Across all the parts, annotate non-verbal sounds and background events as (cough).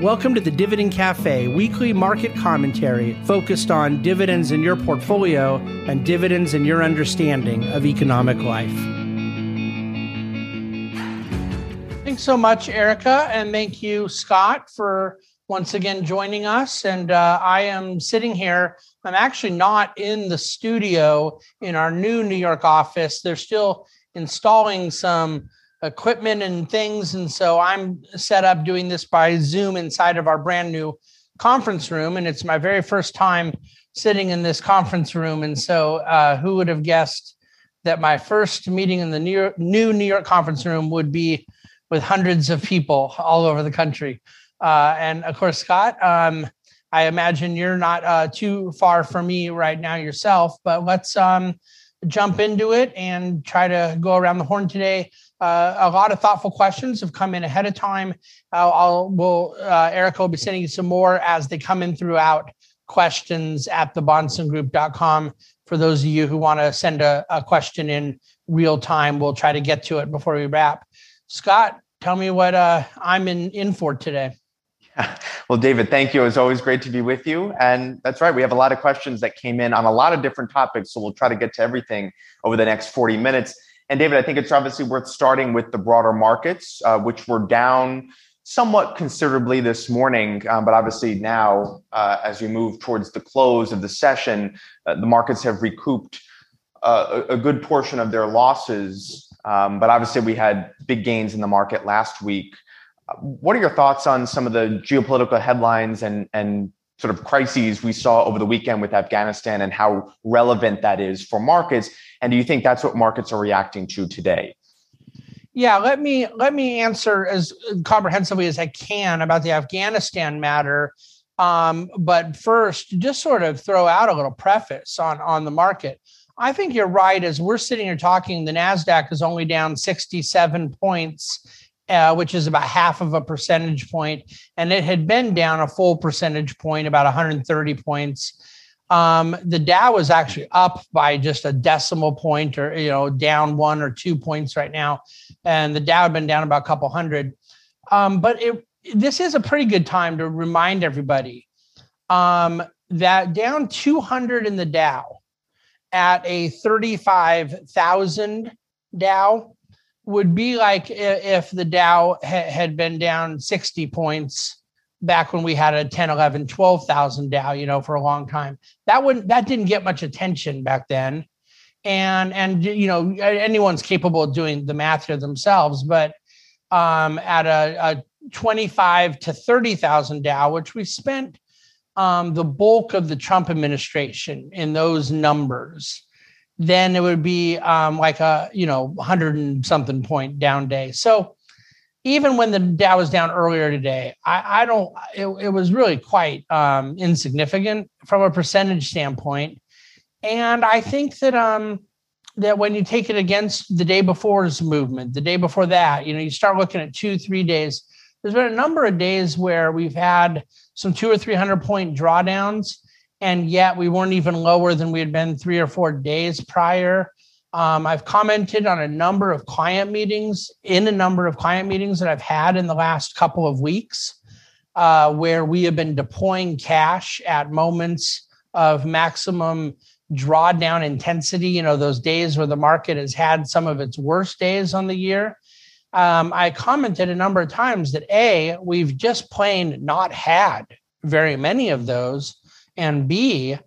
Welcome to the Dividend Cafe, weekly market commentary focused on dividends in your portfolio and dividends in your understanding of economic life. Thanks so much, Erica, and thank you, Scott, for once again joining us. And uh, I am sitting here. I'm actually not in the studio in our new New York office. They're still installing some equipment and things. And so I'm set up doing this by Zoom inside of our brand new conference room. And it's my very first time sitting in this conference room. And so uh, who would have guessed that my first meeting in the New, York, new New York conference room would be with hundreds of people all over the country? Uh, and of course, Scott, um, I imagine you're not uh, too far from me right now yourself, but let's um, jump into it and try to go around the horn today. Uh, a lot of thoughtful questions have come in ahead of time. Uh, I'll will uh, Erica will be sending you some more as they come in throughout questions at thebahnsengroup.com. For those of you who want to send a, a question in real time, we'll try to get to it before we wrap. Scott, tell me what uh, I'm in, in for today. Well, David, thank you. It's always great to be with you. And that's right. We have a lot of questions that came in on a lot of different topics. So we'll try to get to everything over the next 40 minutes. And David, I think it's obviously worth starting with the broader markets, uh, which were down somewhat considerably this morning. Um, but obviously now, uh, as we move towards the close of the session, uh, the markets have recouped uh, a, a, good portion of their losses. Um, but obviously, we had big gains in the market last week. What are your thoughts on some of the geopolitical headlines and and sort of crises we saw over the weekend with Afghanistan and how relevant that is for markets? And do you think that's what markets are reacting to today? Yeah, let me let me answer as comprehensively as I can about the Afghanistan matter. Um, but first, just sort of throw out a little preface on on the market. I think you're right. As we're sitting here talking, the Nasdaq is only down 67 points, uh, which is about half of a percentage point, and it had been down a full percentage point, about 130 points um, the Dow is actually up by just a decimal point or, you know, down one or two points right now. And the Dow had been down about a couple hundred. Um, but it, this is a pretty good time to remind everybody um, that down 200 in the Dow at a 35,000 Dow would be like if the Dow ha- had been down 60 points back when we had a 10 11 12,000 Dow you know for a long time. That wouldn't that didn't get much attention back then. And and you know anyone's capable of doing the math here themselves but um, at a, a 25 to 30,000 Dow which we spent um, the bulk of the Trump administration in those numbers then it would be um, like a you know 100 and something point down day. So even when the Dow was down earlier today, I, I don't. It, it, was really quite um, insignificant from a percentage standpoint, and I think that um, that when you take it against the day before's movement, the day before that, you know, you start looking at two, three days. There's been a number of days where we've had some two or three hundred point drawdowns, and yet we weren't even lower than we had been three or four days prior. Um, I've commented on a number of client meetings, in a number of client meetings that I've had in the last couple of weeks, uh, where we have been deploying cash at moments of maximum drawdown intensity. You know, those days where the market has had some of its worst days on the year. Um, I commented a number of times that A, we've just plain not had very many of those. And B,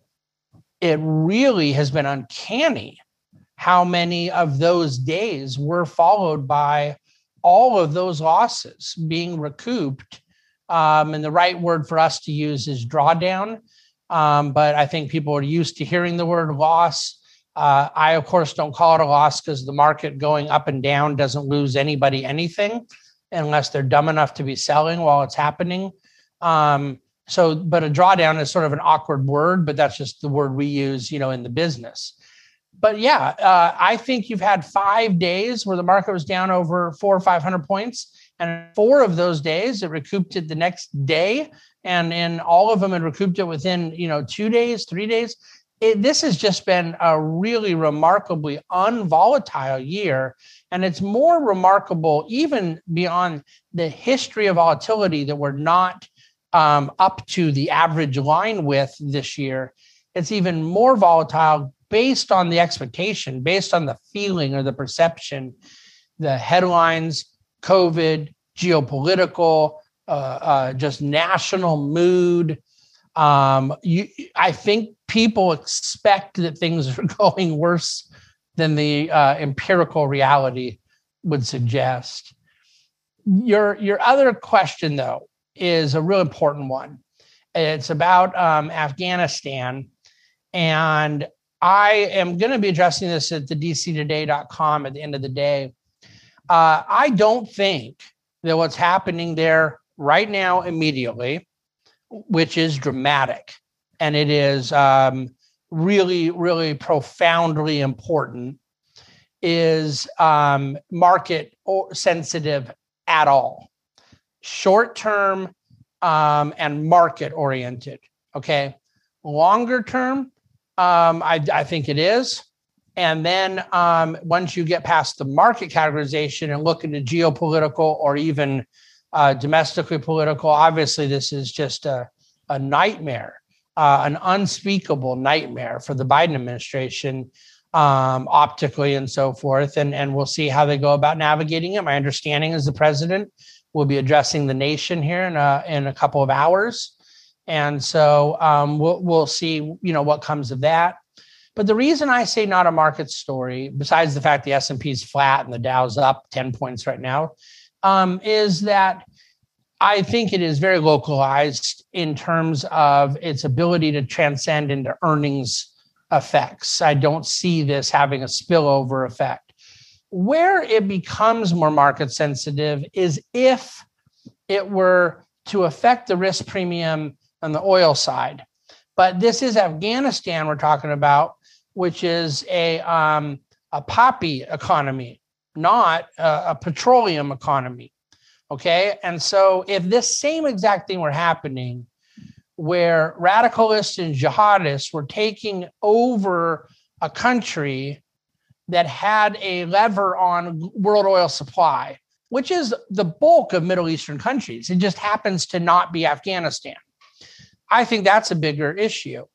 it really has been uncanny how many of those days were followed by all of those losses being recouped. Um, and the right word for us to use is drawdown. Um, but I think people are used to hearing the word loss. Uh, I, of course, don't call it a loss because the market going up and down doesn't lose anybody anything unless they're dumb enough to be selling while it's happening. Um, so, but a drawdown is sort of an awkward word, but that's just the word we use, you know, in the business but yeah, uh, I think you've had five days where the market was down over four or 500 points. And four of those days, it recouped it the next day. And in all of them, it recouped it within, you know, two days, three days. It, this has just been a really remarkably unvolatile year. And it's more remarkable, even beyond the history of volatility, that we're not um, up to the average line width this year, it's even more volatile based on the expectation, based on the feeling or the perception, the headlines, COVID, geopolitical, uh, uh, just national mood. Um, you, I think people expect that things are (laughs) going worse than the uh, empirical reality would suggest. Your your other question though is a real important one. It's about um, Afghanistan, and I am going to be addressing this at the dctoday.com at the end of the day. Uh, I don't think that what's happening there right now, immediately, which is dramatic, and it is um, really, really profoundly important, is um, market sensitive at all. Short term um, and market oriented. Okay. Longer term, um, I, I, think it is. And then um, once you get past the market categorization and look into geopolitical or even uh, domestically political, obviously this is just a, a nightmare, uh, an unspeakable nightmare for the Biden administration um, optically and so forth. And, and we'll see how they go about navigating it. My understanding is the president will be addressing the nation here in a, in a couple of hours. And so um, we'll, we'll see, you know, what comes of that. But the reason I say not a market story, besides the fact the S&P is flat and the Dow's up 10 points right now, um, is that I think it is very localized in terms of its ability to transcend into earnings effects. I don't see this having a spillover effect. Where it becomes more market sensitive is if it were to affect the risk premium on the oil side. But this is Afghanistan we're talking about, which is a um, a poppy economy, not a, a petroleum economy. Okay, and so if this same exact thing were happening where radicalists and jihadists were taking over a country that had a lever on world oil supply, which is the bulk of Middle Eastern countries. It just happens to not be Afghanistan. I think that's a bigger issue.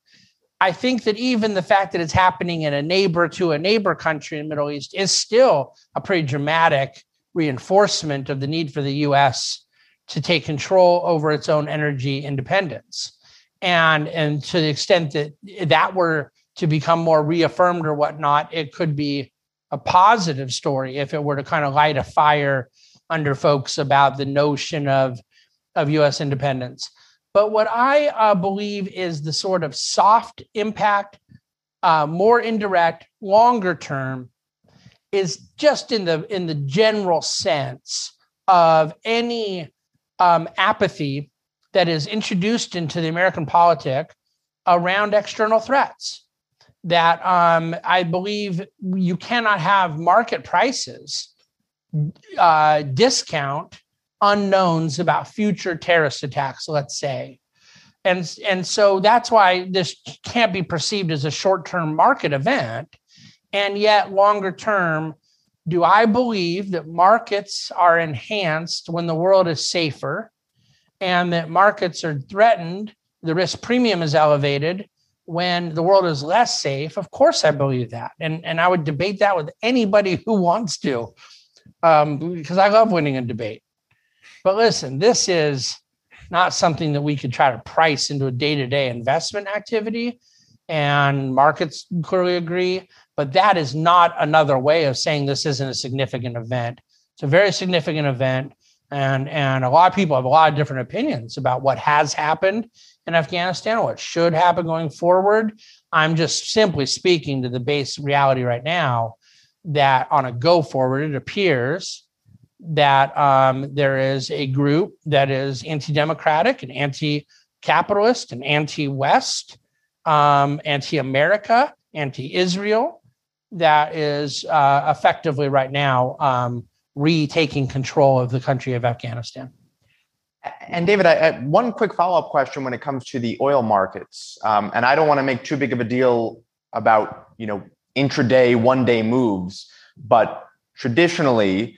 I think that even the fact that it's happening in a neighbor to a neighbor country in the Middle East is still a pretty dramatic reinforcement of the need for the US to take control over its own energy independence. And, and to the extent that that were to become more reaffirmed or whatnot, it could be a positive story if it were to kind of light a fire under folks about the notion of, of US independence. But what I uh, believe is the sort of soft impact, uh, more indirect, longer term, is just in the in the general sense of any um, apathy that is introduced into the American politic around external threats. That um, I believe you cannot have market prices uh, discount unknowns about future terrorist attacks, let's say. And, and so that's why this can't be perceived as a short term market event. And yet, longer term, do I believe that markets are enhanced when the world is safer and that markets are threatened, the risk premium is elevated when the world is less safe. Of course, I believe that. And, and I would debate that with anybody who wants to, um, because I love winning a debate. But listen, this is not something that we could try to price into a day to day investment activity. And markets clearly agree. But that is not another way of saying this isn't a significant event. It's a very significant event and and a lot of people have a lot of different opinions about what has happened in Afghanistan, what should happen going forward. I'm just simply speaking to the base reality right now that on a go forward, it appears that um, there is a group that is anti-democratic and anti-capitalist and anti-West, um, anti-America, anti-Israel that is uh, effectively right now um, retaking control of the country of Afghanistan. And David, I, I, one quick follow up question when it comes to the oil markets, um, and I don't want to make too big of a deal about you know intraday, one day moves, but traditionally,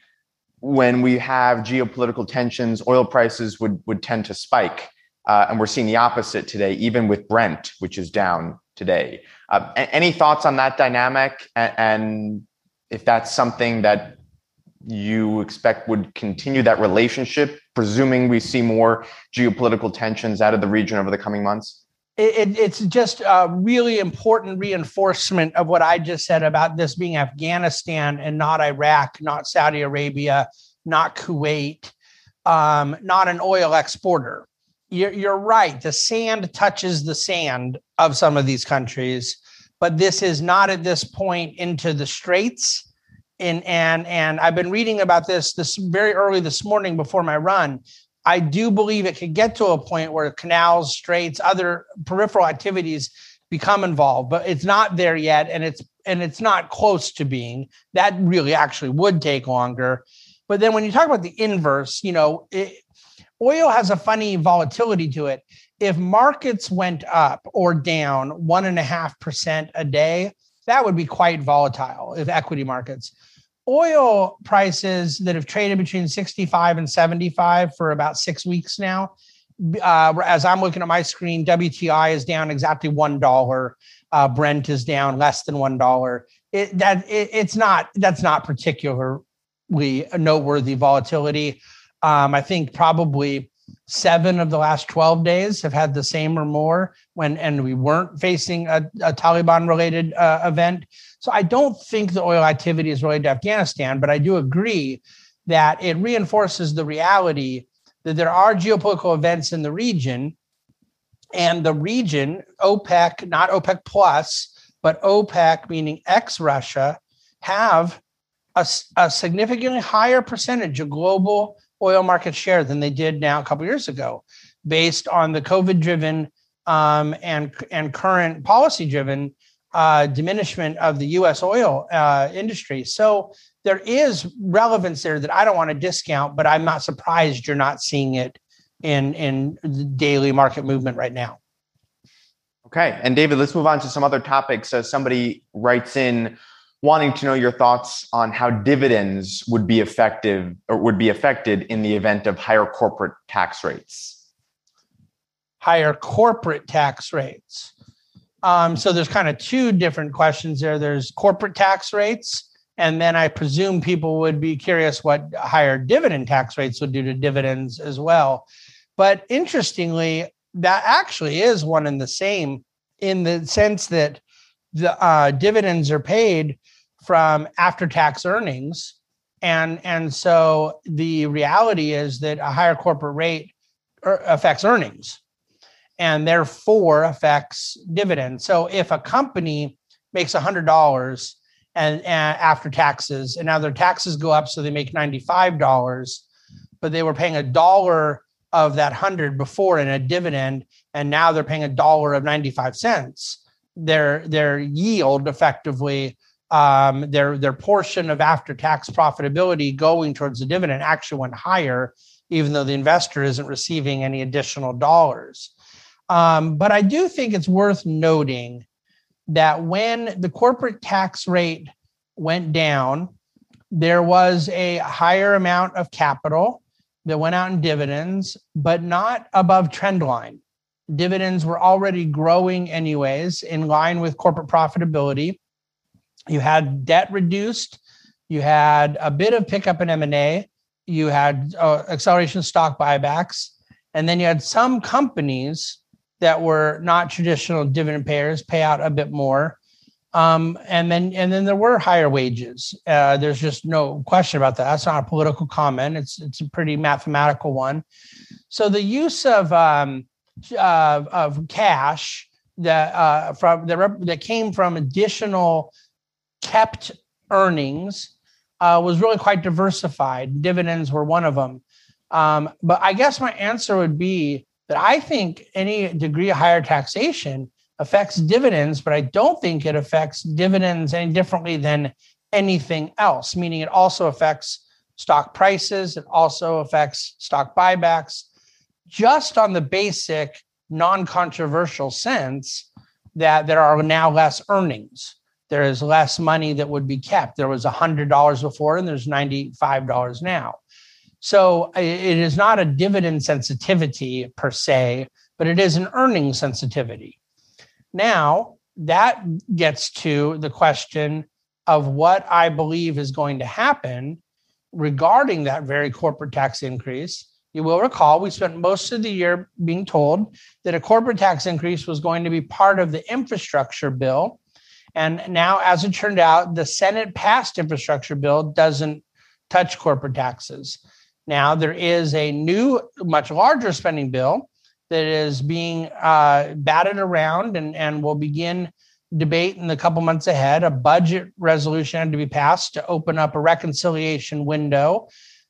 when we have geopolitical tensions, oil prices would would tend to spike. Uh, and we're seeing the opposite today, even with Brent, which is down today. Uh, any thoughts on that dynamic? And, and if that's something that you expect would continue that relationship, presuming we see more geopolitical tensions out of the region over the coming months? It, it's just a really important reinforcement of what I just said about this being Afghanistan and not Iraq, not Saudi Arabia, not Kuwait, um, not an oil exporter. You're, you're right. The sand touches the sand of some of these countries, but this is not at this point into the straits and and and I've been reading about this this very early this morning before my run. I do believe it could get to a point where canals, straits, other peripheral activities become involved, but it's not there yet, and it's and it's not close to being. That really actually would take longer. But then when you talk about the inverse, you know, it, oil has a funny volatility to it. If markets went up or down one and a half percent a day, that would be quite volatile if equity markets. Oil prices that have traded between 65 and 75 for about six weeks now. Uh, as I'm looking at my screen, WTI is down exactly one dollar. Uh, Brent is down less than one dollar. It, that it, it's not that's not particularly noteworthy volatility. Um, I think probably seven of the last 12 days have had the same or more when and we weren't facing a, a taliban related uh, event. So i don't think the oil activity is related to afghanistan but i do agree that it reinforces the reality that there are geopolitical events in the region and the region opec not opec plus but opec meaning ex russia have a, a significantly higher percentage of global oil market share than they did now a couple years ago, based on the COVID driven um, and and current policy driven uh, diminishment of the U.S. oil uh, industry. So there is relevance there that I don't want to discount, but I'm not surprised you're not seeing it in in the daily market movement right now. Okay, and David, let's move on to some other topics. Uh, somebody writes in wanting to know your thoughts on how dividends would be effective or would be affected in the event of higher corporate tax rates. Higher corporate tax rates. Um, so there's kind of two different questions there. There's corporate tax rates, and then I presume people would be curious what higher dividend tax rates would do to dividends as well. But interestingly, that actually is one and the same in the sense that the uh, dividends are paid from after tax earnings. And and so the reality is that a higher corporate rate er, affects earnings and therefore affects dividends. So if a company makes $100 and, and after taxes and now their taxes go up so they make $95 but they were paying a dollar of that 100 before in a dividend and now they're paying a dollar of 95 cents their their yield effectively um, their their portion of after tax profitability going towards the dividend actually went higher, even though the investor isn't receiving any additional dollars. Um, but I do think it's worth noting that when the corporate tax rate went down, there was a higher amount of capital that went out in dividends, but not above trend line. Dividends were already growing, anyways, in line with corporate profitability you had debt reduced. You had a bit of pickup in m&a you had uh, acceleration stock buybacks. And then you had some companies that were not traditional dividend payers pay out a bit more. Um, and then and then there were higher wages. Uh, there's just no question about that. That's not a political comment. It's it's a pretty mathematical one. So the use of um, uh, of cash that uh, from that, that came from additional kept earnings uh, was really quite diversified. Dividends were one of them. Um, but I guess my answer would be that I think any degree of higher taxation affects dividends, but I don't think it affects dividends any differently than anything else, meaning it also affects stock prices, it also affects stock buybacks, just on the basic non controversial sense that there are now less earnings there is less money that would be kept. There was $100 before and there's $95 now. So it is not a dividend sensitivity per se, but it is an earning sensitivity. Now, that gets to the question of what I believe is going to happen regarding that very corporate tax increase. You will recall we spent most of the year being told that a corporate tax increase was going to be part of the infrastructure bill. And now, as it turned out, the Senate passed infrastructure bill doesn't touch corporate taxes. Now, there is a new, much larger spending bill that is being uh, batted around and, and will begin debate in the couple months ahead. A budget resolution had to be passed to open up a reconciliation window.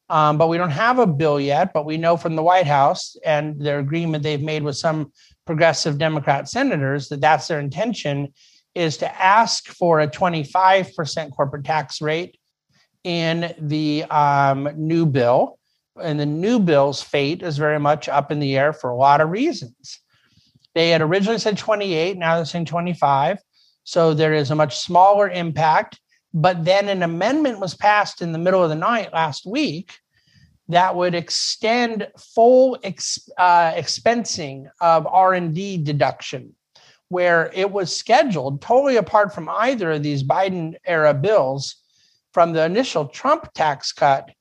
Um, but we don't have a bill yet, but we know from the White House and their agreement they've made with some progressive Democrat senators that that's their intention is to ask for a 25% corporate tax rate in the um, new bill. And the new bill's fate is very much up in the air for a lot of reasons. They had originally said 28, now they're saying 25. So there is a much smaller impact. But then an amendment was passed in the middle of the night last week that would extend full uh, expensing of R&D deduction where it was scheduled totally apart from either of these Biden era bills from the initial Trump tax cut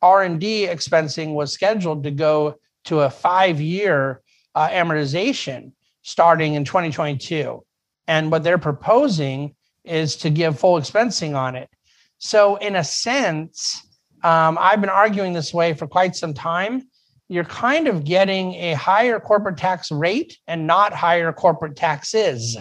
R&D expensing was scheduled to go to a 5-year uh, amortization starting in 2022 and what they're proposing is to give full expensing on it. So, in a sense, um, I've been arguing this way for quite some time. You're kind of getting a higher corporate tax rate and not higher corporate taxes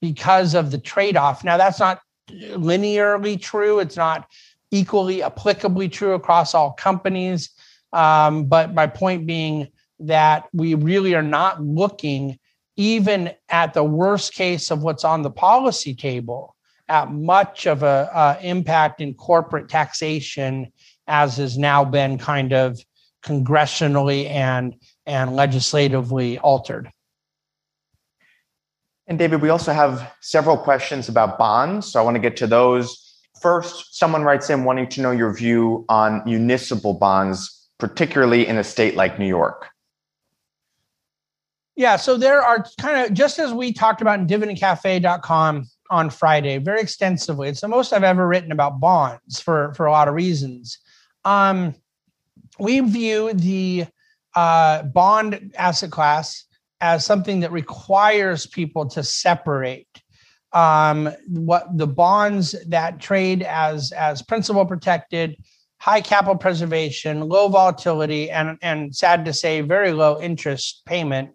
because of the trade off. Now, that's not linearly true, it's not equally applicably true across all companies. Um, but my point being that we really are not looking even at the worst case of what's on the policy table, at much of a impact in corporate taxation, as has now been kind of congressionally and and legislatively altered. And David, we also have several questions about bonds, so I want to get to those. First, someone writes in wanting to know your view on municipal bonds, particularly in a state like New York. Yeah, so there are kind of just as we talked about in dividendcafe.com on Friday very extensively. It's the most I've ever written about bonds for for a lot of reasons. Um, we view the uh, bond asset class as something that requires people to separate um, what the bonds that trade as as principal protected, high capital preservation, low volatility, and and sad to say, very low interest payment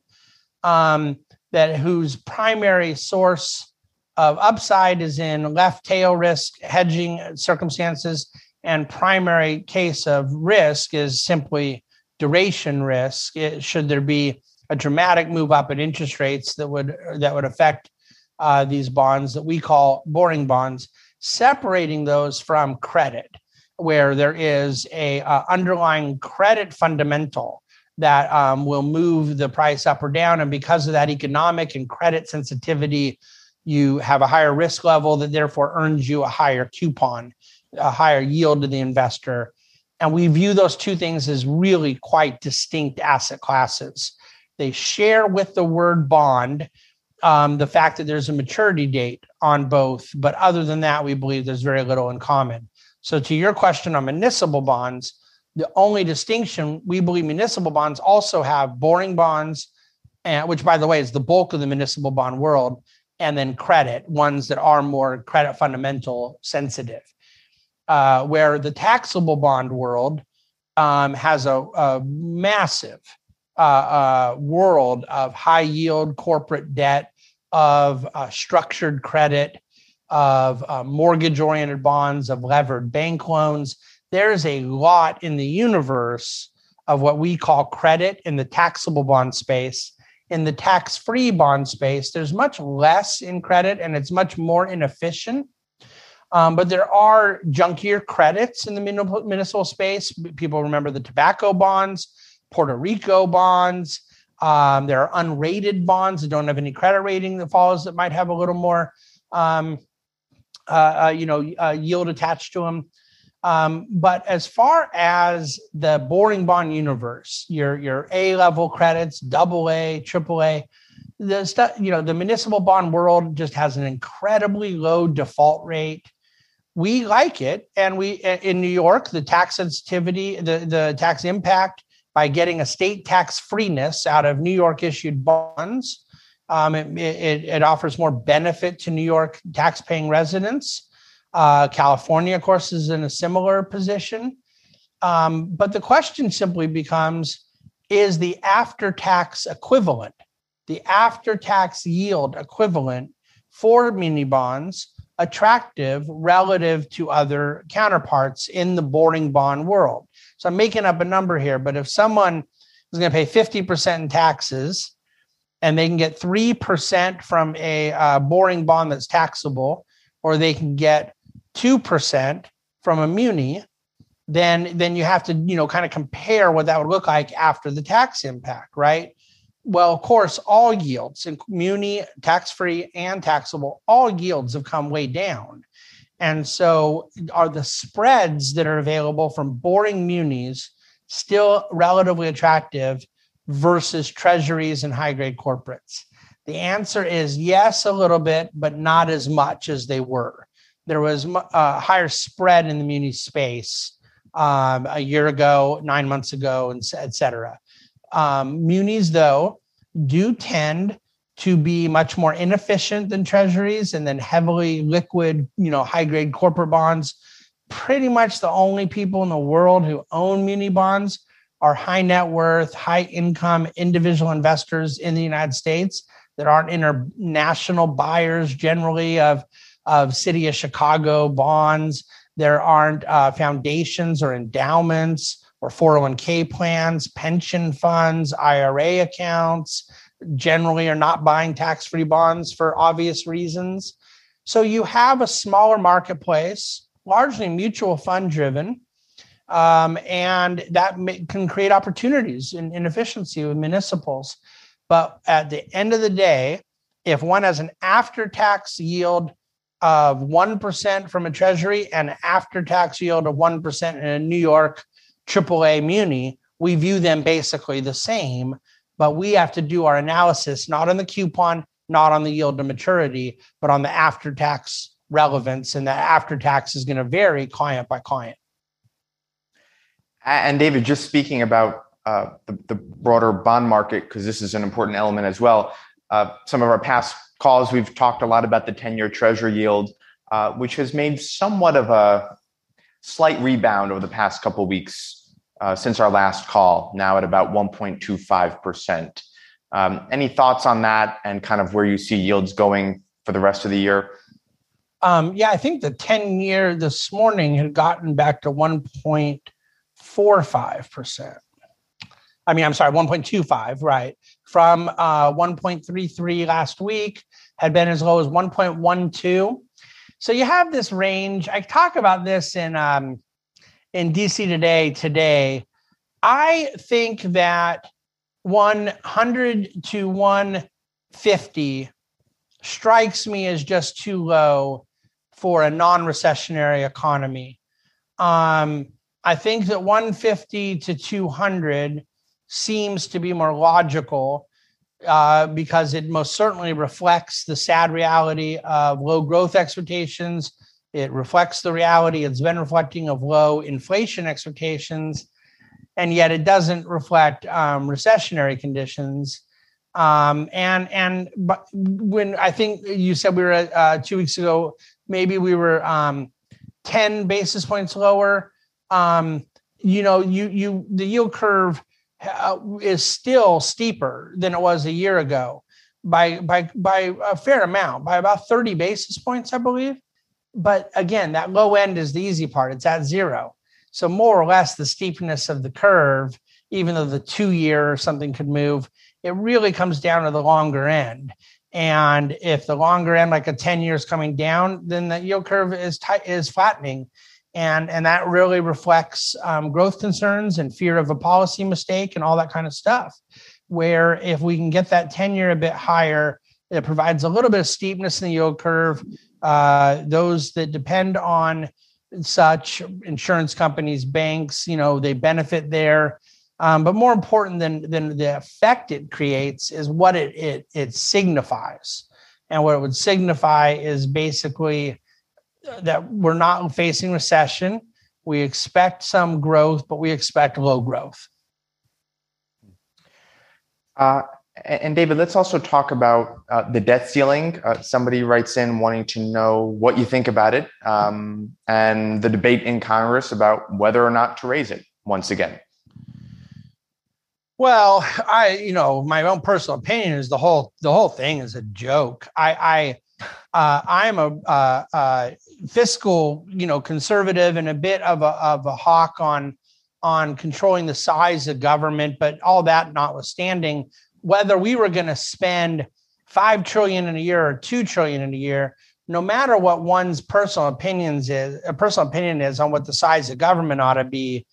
um, that whose primary source of upside is in left tail risk hedging circumstances, and primary case of risk is simply duration risk. It, should there be a dramatic move up in interest rates that would that would affect uh, these bonds that we call boring bonds, separating those from credit, where there is a uh, underlying credit fundamental that um, will move the price up or down. And because of that economic and credit sensitivity, you have a higher risk level that therefore earns you a higher coupon, a higher yield to the investor. And we view those two things as really quite distinct asset classes. They share with the word bond um, the fact that there's a maturity date on both. But other than that, we believe there's very little in common. So, to your question on municipal bonds, the only distinction we believe municipal bonds also have boring bonds, and which by the way is the bulk of the municipal bond world, and then credit ones that are more credit fundamental sensitive. Uh, where the taxable bond world um, has a, a massive uh, uh, world of high yield corporate debt, of uh, structured credit, of uh, mortgage oriented bonds, of levered bank loans there's a lot in the universe of what we call credit in the taxable bond space. In the tax free bond space, there's much less in credit and it's much more inefficient. Um, but there are junkier credits in the municipal space. People remember the tobacco bonds, Puerto Rico bonds. Um, there are unrated bonds that don't have any credit rating that follows that might have a little more, um, uh, uh, you know, uh, yield attached to them. Um, but as far as the boring bond universe, your your A level credits, double A, triple A, the stuff, you know, the municipal bond world just has an incredibly low default rate. We like it, and we in New York, the tax sensitivity, the the tax impact by getting a state tax freeness out of New York issued bonds. Um, it, it, it offers more benefit to New York tax-paying residents uh, California, of course, is in a similar position. Um, but the question simply becomes is the after tax equivalent, the after tax yield equivalent for muni bonds attractive relative to other counterparts in the boring bond world? So I'm making up a number here, but if someone is going to pay 50% in taxes and they can get 3% from a uh, boring bond that's taxable, or they can get 2% from a muni, then then you have to, you know, kind of compare what that would look like after the tax impact, right? Well, of course, all yields, muni, tax-free and taxable, all yields have come way down. And so are the spreads that are available from boring munis still relatively attractive versus treasuries and high grade corporates? The answer is yes, a little bit, but not as much as they were there was a higher spread in the muni space um, a year ago, nine months ago, and et cetera. Um, munis, though, do tend to be much more inefficient than treasuries and then heavily liquid, you know, high grade corporate bonds. Pretty much the only people in the world who own muni bonds are high net worth, high income individual investors in the United States that aren't international buyers generally of of city of Chicago bonds. There aren't uh, foundations or endowments or 401k plans, pension funds, IRA accounts generally are not buying tax free bonds for obvious reasons. So you have a smaller marketplace, largely mutual fund driven. Um, and that may, can create opportunities in, in efficiency with municipals. But at the end of the day, if one has an after tax yield of 1% from a treasury and after tax yield of 1% in a New York AAA muni, we view them basically the same, but we have to do our analysis not on the coupon, not on the yield to maturity, but on the after tax relevance. And that after tax is going to vary client by client. And David, just speaking about uh, the, the, broader bond market, because this is an important element as well. Uh, some of our past calls, we've talked a lot about the 10 year treasury yield, uh, which has made somewhat of a slight rebound over the past couple weeks uh, since our last call, now at about 1.25%. Um, any thoughts on that and kind of where you see yields going for the rest of the year? Um, yeah, I think the 10 year this morning had gotten back to 1.45%. I mean, I'm sorry, 1.25, right? From uh, 1.33 last week, had been as low as 1.12. So you have this range. I talk about this in um, in DC Today today. I think that 100 to 150 strikes me as just too low for a non-recessionary economy. Um, I think that 150 to 200 seems to be more logical uh, because it most certainly reflects the sad reality of low growth expectations. It reflects the reality it's been reflecting of low inflation expectations, and yet it doesn't reflect um, recessionary conditions. Um, and and but when I think you said we were uh, two weeks ago, maybe we were um, ten basis points lower. Um, you know, you you the yield curve Uh, is still steeper than it was a year ago by by by a fair amount, by about 30 basis points, I believe. But again, that low end is the easy part. It's at zero. So more or less the steepness of the curve, even though the two year or something could move, it really comes down to the longer end. And if the longer end, like a 10 years coming down, then the yield curve is tight, is flattening and and that really reflects um, growth concerns and fear of a policy mistake and all that kind of stuff where if we can get that 10 year a bit higher it provides a little bit of steepness in the yield curve uh, those that depend on such insurance companies, banks, you know, they benefit there. Um, but more important than than the effect it creates is what it it it signifies, and what it would signify is basically that we're not facing recession. We expect some growth, but we expect low growth. Uh, and David, let's also talk about uh, the debt ceiling. Uh, somebody writes in wanting to know what you think about it um, and the debate in Congress about whether or not to raise it once again. Well, I, you know, my own personal opinion is the whole the whole thing is a joke. I, I, uh, I'm a uh, uh, fiscal, you know, conservative and a bit of a of a hawk on on controlling the size of government, but all that notwithstanding, whether we were going to spend 5 trillion in a year or 2 trillion in a year no matter what one's personal opinions is a personal opinion is on what the size of government ought to be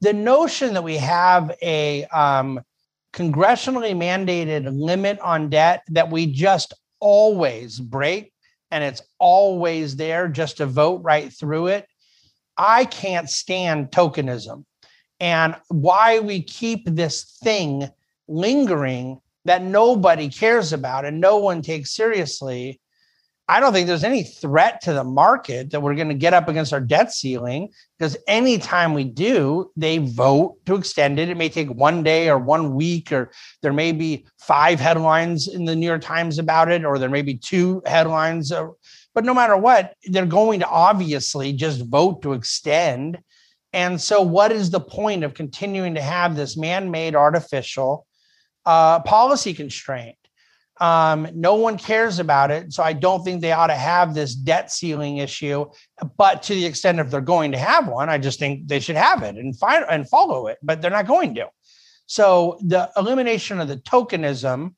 the notion that we have a um, congressionally mandated limit on debt that we just always break and it's always there just to vote right through it i can't stand tokenism and why we keep this thing lingering that nobody cares about and no one takes seriously. I don't think there's any threat to the market that we're going to get up against our debt ceiling because anytime we do, they vote to extend it. It may take one day or one week, or there may be five headlines in the New York Times about it, or there may be two headlines. But no matter what, they're going to obviously just vote to extend. And so, what is the point of continuing to have this man made artificial uh, policy constraint. Um, no one cares about it. So I don't think they ought to have this debt ceiling issue. But to the extent if they're going to have one, I just think they should have it and find and follow it. But they're not going to. So the elimination of the tokenism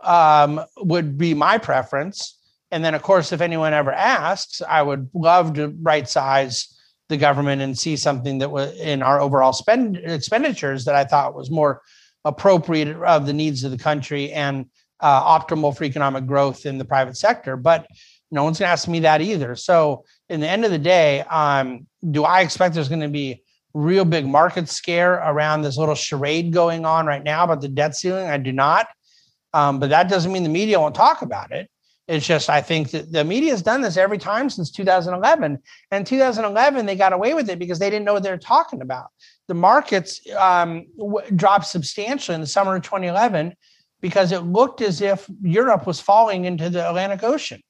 um, would be my preference. And then, of course, if anyone ever asks, I would love to right size the government and see something that was in our overall spend expenditures that I thought was more appropriate of the needs of the country and uh, optimal for economic growth in the private sector. But no one's going to ask me that either. So, in the end of the day, um, do I expect there's going to be real big market scare around this little charade going on right now about the debt ceiling? I do not. Um, but that doesn't mean the media won't talk about it. It's just I think that the media has done this every time since 2011. And 2011 they got away with it because they didn't know what they were talking about. The markets um, w- dropped substantially in the summer of 2011 because it looked as if Europe was falling into the Atlantic Ocean,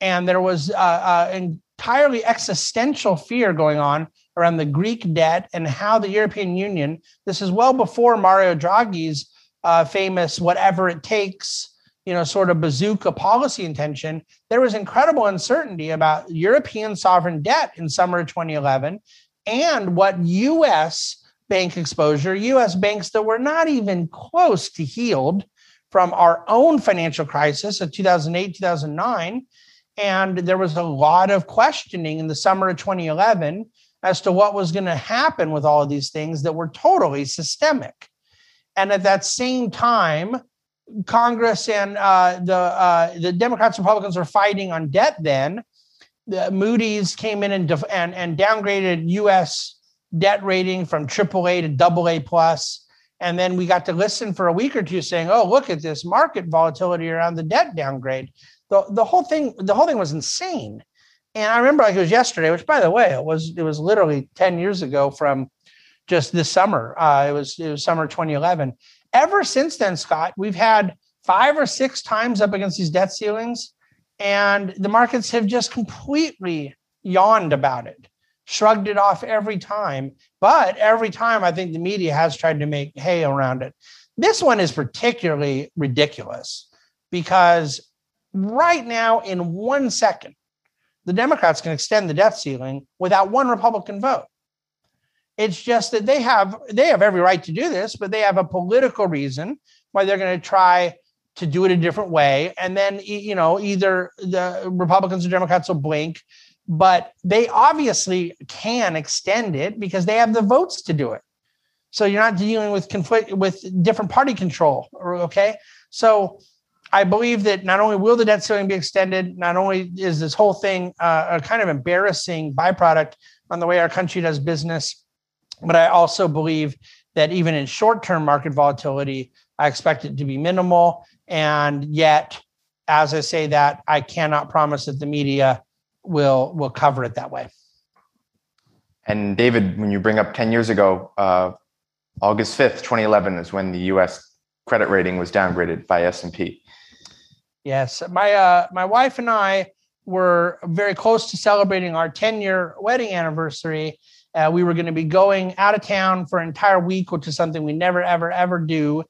and there was uh, uh, entirely existential fear going on around the Greek debt and how the European Union. This is well before Mario Draghi's uh, famous "whatever it takes." you know, sort of bazooka policy intention, there was incredible uncertainty about European sovereign debt in summer of 2011 and what US bank exposure, US banks that were not even close to healed from our own financial crisis of 2008, 2009. And there was a lot of questioning in the summer of 2011 as to what was going to happen with all of these things that were totally systemic. And at that same time, Congress and uh, the uh, the Democrats and Republicans were fighting on debt. Then the Moody's came in and, def- and and downgraded U.S. debt rating from AAA to double A plus. And then we got to listen for a week or two, saying, "Oh, look at this market volatility around the debt downgrade." the The whole thing the whole thing was insane. And I remember like it was yesterday, which by the way, it was it was literally ten years ago from just this summer. Uh, it was it was summer 2011 ever since then, Scott, we've had five or six times up against these debt ceilings, and the markets have just completely yawned about it, shrugged it off every time. But every time, I think the media has tried to make hay around it. This one is particularly ridiculous because right now, in one second, the Democrats can extend the debt ceiling without one Republican vote. It's just that they have they have every right to do this, but they have a political reason why they're going to try to do it a different way. And then you know either the Republicans or Democrats will blink, but they obviously can extend it because they have the votes to do it. So you're not dealing with conflict with different party control. Okay, so I believe that not only will the debt ceiling be extended, not only is this whole thing uh, a kind of embarrassing byproduct on the way our country does business, but I also believe that even in short term market volatility, I expect it to be minimal. And yet, as I say that, I cannot promise that the media will will cover it that way. And David, when you bring up 10 years ago, uh, August 5th, 2011 is when the US credit rating was downgraded by S&P. Yes, my uh, my wife and I were very close to celebrating our 10 year wedding anniversary. Uh, we were going to be going out of town for an entire week, which is something we never, ever, ever do.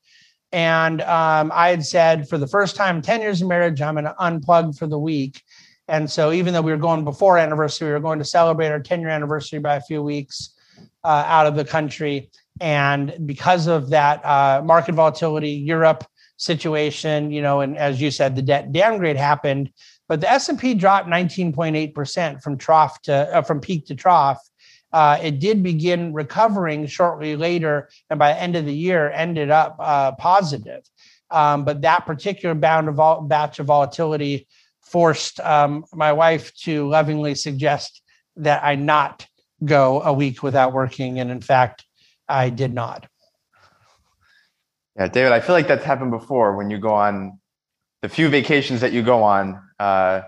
And um, I had said for the first time 10 years of marriage, I'm going to unplug for the week. And so even though we were going before anniversary, we were going to celebrate our 10 year anniversary by a few weeks uh, out of the country. And because of that uh, market volatility, Europe situation, you know, and as you said, the debt downgrade happened, but the S&P dropped 19.8% from trough to uh, from peak to trough. Uh, it did begin recovering shortly later, and by the end of the year, ended up uh, positive. Um, but that particular bound of vol- batch of volatility forced um, my wife to lovingly suggest that I not go a week without working, and in fact, I did not. Yeah, David, I feel like that's happened before when you go on the few vacations that you go on. Uh,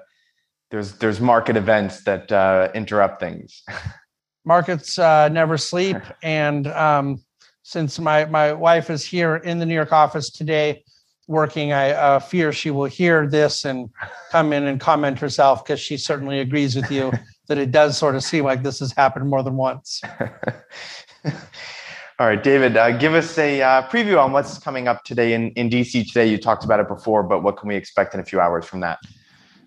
there's there's market events that uh, interrupt things. (laughs) Markets uh, never sleep, (laughs) and um, since my my wife is here in the New York office today working, I uh, fear she will hear this and come in and comment herself because she certainly agrees with you (laughs) that it does sort of seem like this has happened more than once. (laughs) All right, David, uh, give us a uh, preview on what's coming up today in, in DC today. You talked about it before, but what can we expect in a few hours from that?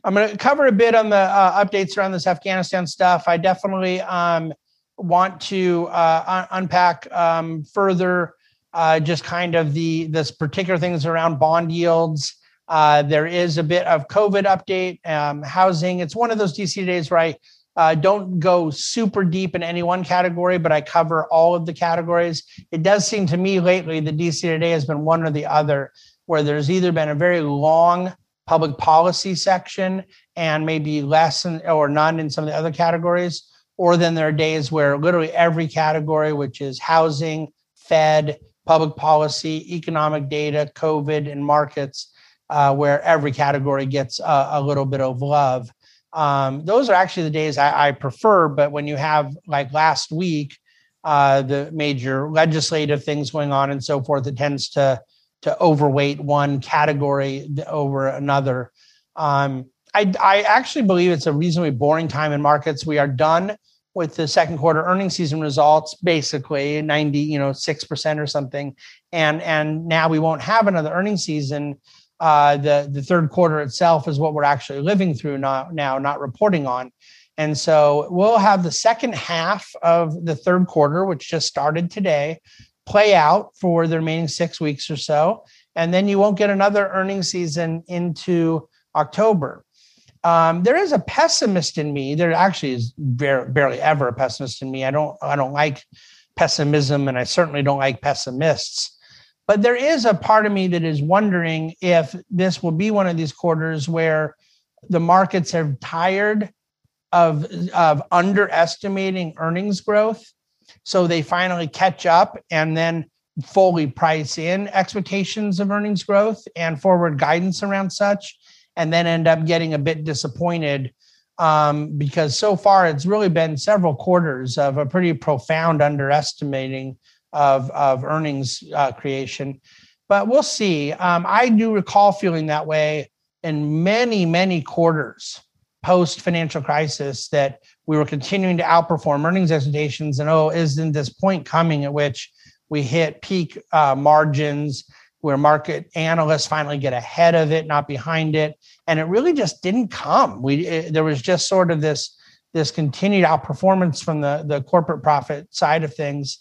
I'm going to cover a bit on the uh, updates around this Afghanistan stuff. I definitely um, want to uh, un- unpack um, further uh, just kind of the this particular things around bond yields. Uh, there is a bit of COVID update, um, housing. It's one of those DC days where I uh, don't go super deep in any one category, but I cover all of the categories. It does seem to me lately the DC Today has been one or the other, where there's either been a very long public policy section and maybe less in, or none in some of the other categories, or then there are days where literally every category, which is housing, Fed, public policy, economic data, COVID, and markets, uh, where every category gets a, a little bit of love. Um, those are actually the days I, I, prefer. But when you have like last week, uh, the major legislative things going on and so forth, it tends to to overweight one category over another. Um, I, I actually believe it's a reasonably boring time in markets. We are done with the second quarter earnings season results, basically 90, you know, 6% or something. And and now we won't have another earnings season uh, the the third quarter itself is what we're actually living through now, now, not reporting on. And so we'll have the second half of the third quarter, which just started today, play out for the remaining six weeks or so. And then you won't get another earnings season into October. Um, there is a pessimist in me. There actually is very, barely ever a pessimist in me. I don't I don't like pessimism, and I certainly don't like pessimists. But there is a part of me that is wondering if this will be one of these quarters where the markets are tired of, of underestimating earnings growth. So they finally catch up and then fully price in expectations of earnings growth and forward guidance around such, and then end up getting a bit disappointed um, because so far it's really been several quarters of a pretty profound underestimating of, of earnings uh, creation. But we'll see. Um, I do recall feeling that way in many, many quarters post financial crisis that we were continuing to outperform earnings expectations. And oh, isn't this point coming at which we hit peak uh, margins where market analysts finally get ahead of it, not behind it? And it really just didn't come. We it, there was just sort of this this continued outperformance from the the corporate profit side of things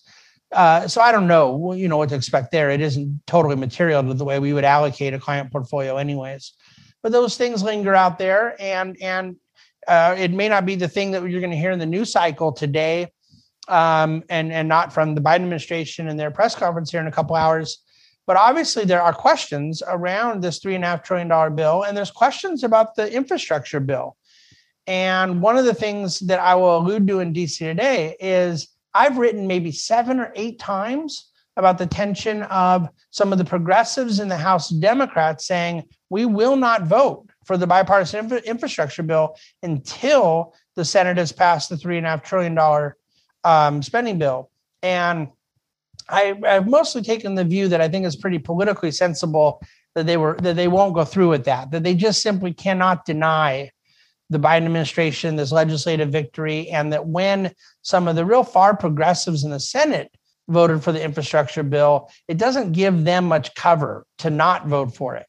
uh, so I don't know, you know, what to expect there. It isn't totally material to the way we would allocate a client portfolio, anyways. But those things linger out there, and and uh, it may not be the thing that you're going to hear in the news cycle today, um, and and not from the Biden administration and their press conference here in a couple hours. But obviously, there are questions around this three and a half trillion dollar bill, and there's questions about the infrastructure bill. And one of the things that I will allude to in DC today is I've written maybe seven or eight times about the tension of some of the progressives in the House Democrats saying we will not vote for the bipartisan infra- infrastructure bill until the Senate has passed the three and a half trillion dollar um, spending bill. And I, I've mostly taken the view that I think is pretty politically sensible that they were that they won't go through with that. That they just simply cannot deny the Biden administration this legislative victory, and that when some of the real far progressives in the Senate voted for the infrastructure bill, it doesn't give them much cover to not vote for it.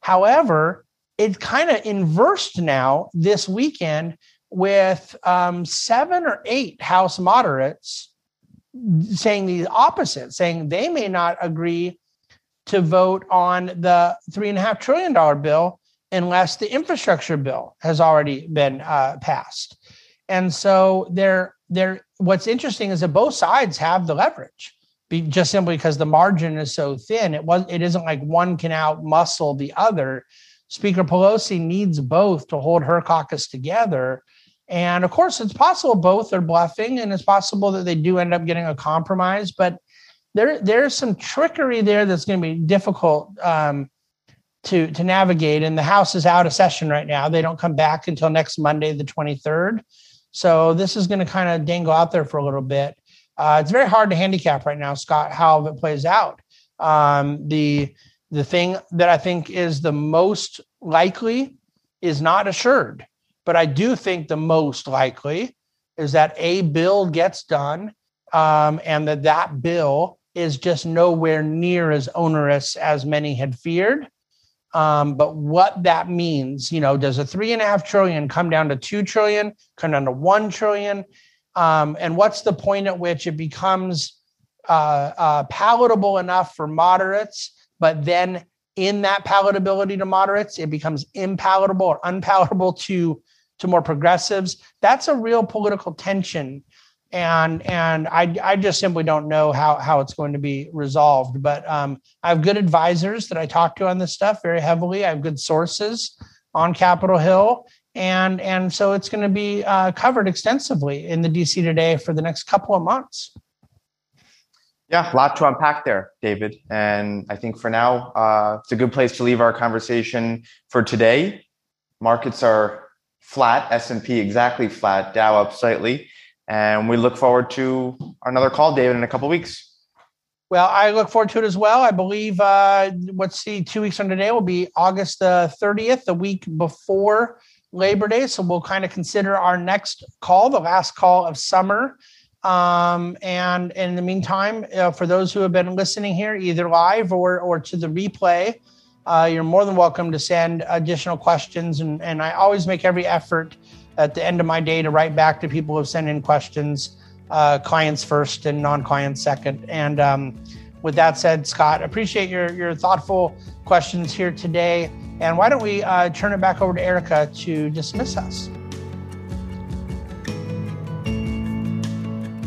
However, it's kind of inversed now this weekend with um, seven or eight House moderates saying the opposite, saying they may not agree to vote on the three and a half trillion dollar bill unless the infrastructure bill has already been uh, passed. And so they're, they're, what's interesting is that both sides have the leverage just simply because the margin is so thin. It was it isn't like one can out muscle the other. Speaker Pelosi needs both to hold her caucus together. And of course, it's possible both are bluffing, and it's possible that they do end up getting a compromise. But there, there's some trickery there that's going to be difficult um, to to navigate. And the House is out of session right now; they don't come back until next Monday, the 23rd. So this is going to kind of dangle out there for a little bit. Uh, it's very hard to handicap right now, Scott, how it plays out. Um, the the thing that I think is the most likely is not assured, but I do think the most likely is that a bill gets done um, and that that bill is just nowhere near as onerous as many had feared. Um, but what that means, you know, does a three and a half trillion come down to two trillion, come down to one trillion? Um, and what's the point at which it becomes uh, uh, palatable enough for moderates but then in that palatability to moderates, it becomes impalatable or unpalatable to to more progressives. That's a real political tension, and and I I just simply don't know how how it's going to be resolved. But um, I have good advisors that I talk to on this stuff very heavily. I have good sources on Capitol Hill, and and so it's going to be uh, covered extensively in the DC Today for the next couple of months. Yeah, a lot to unpack there, David. And I think for now, uh, it's a good place to leave our conversation for today. Markets are flat, S&P exactly flat, Dow up slightly. And we look forward to another call, David, in a couple weeks. Well, I look forward to it as well. I believe, uh, let's see, two weeks from today will be August the 30th, the week before Labor Day. So we'll kind of consider our next call, the last call of summer. Um, and in the meantime, uh, for those who have been listening here, either live or, or to the replay, uh, you're more than welcome to send additional questions. And, and I always make every effort at the end of my day to write back to people who sent in questions, uh, clients first and non clients second. And um, with that said, Scott, appreciate your, your thoughtful questions here today. And why don't we uh, turn it back over to Erica to dismiss us?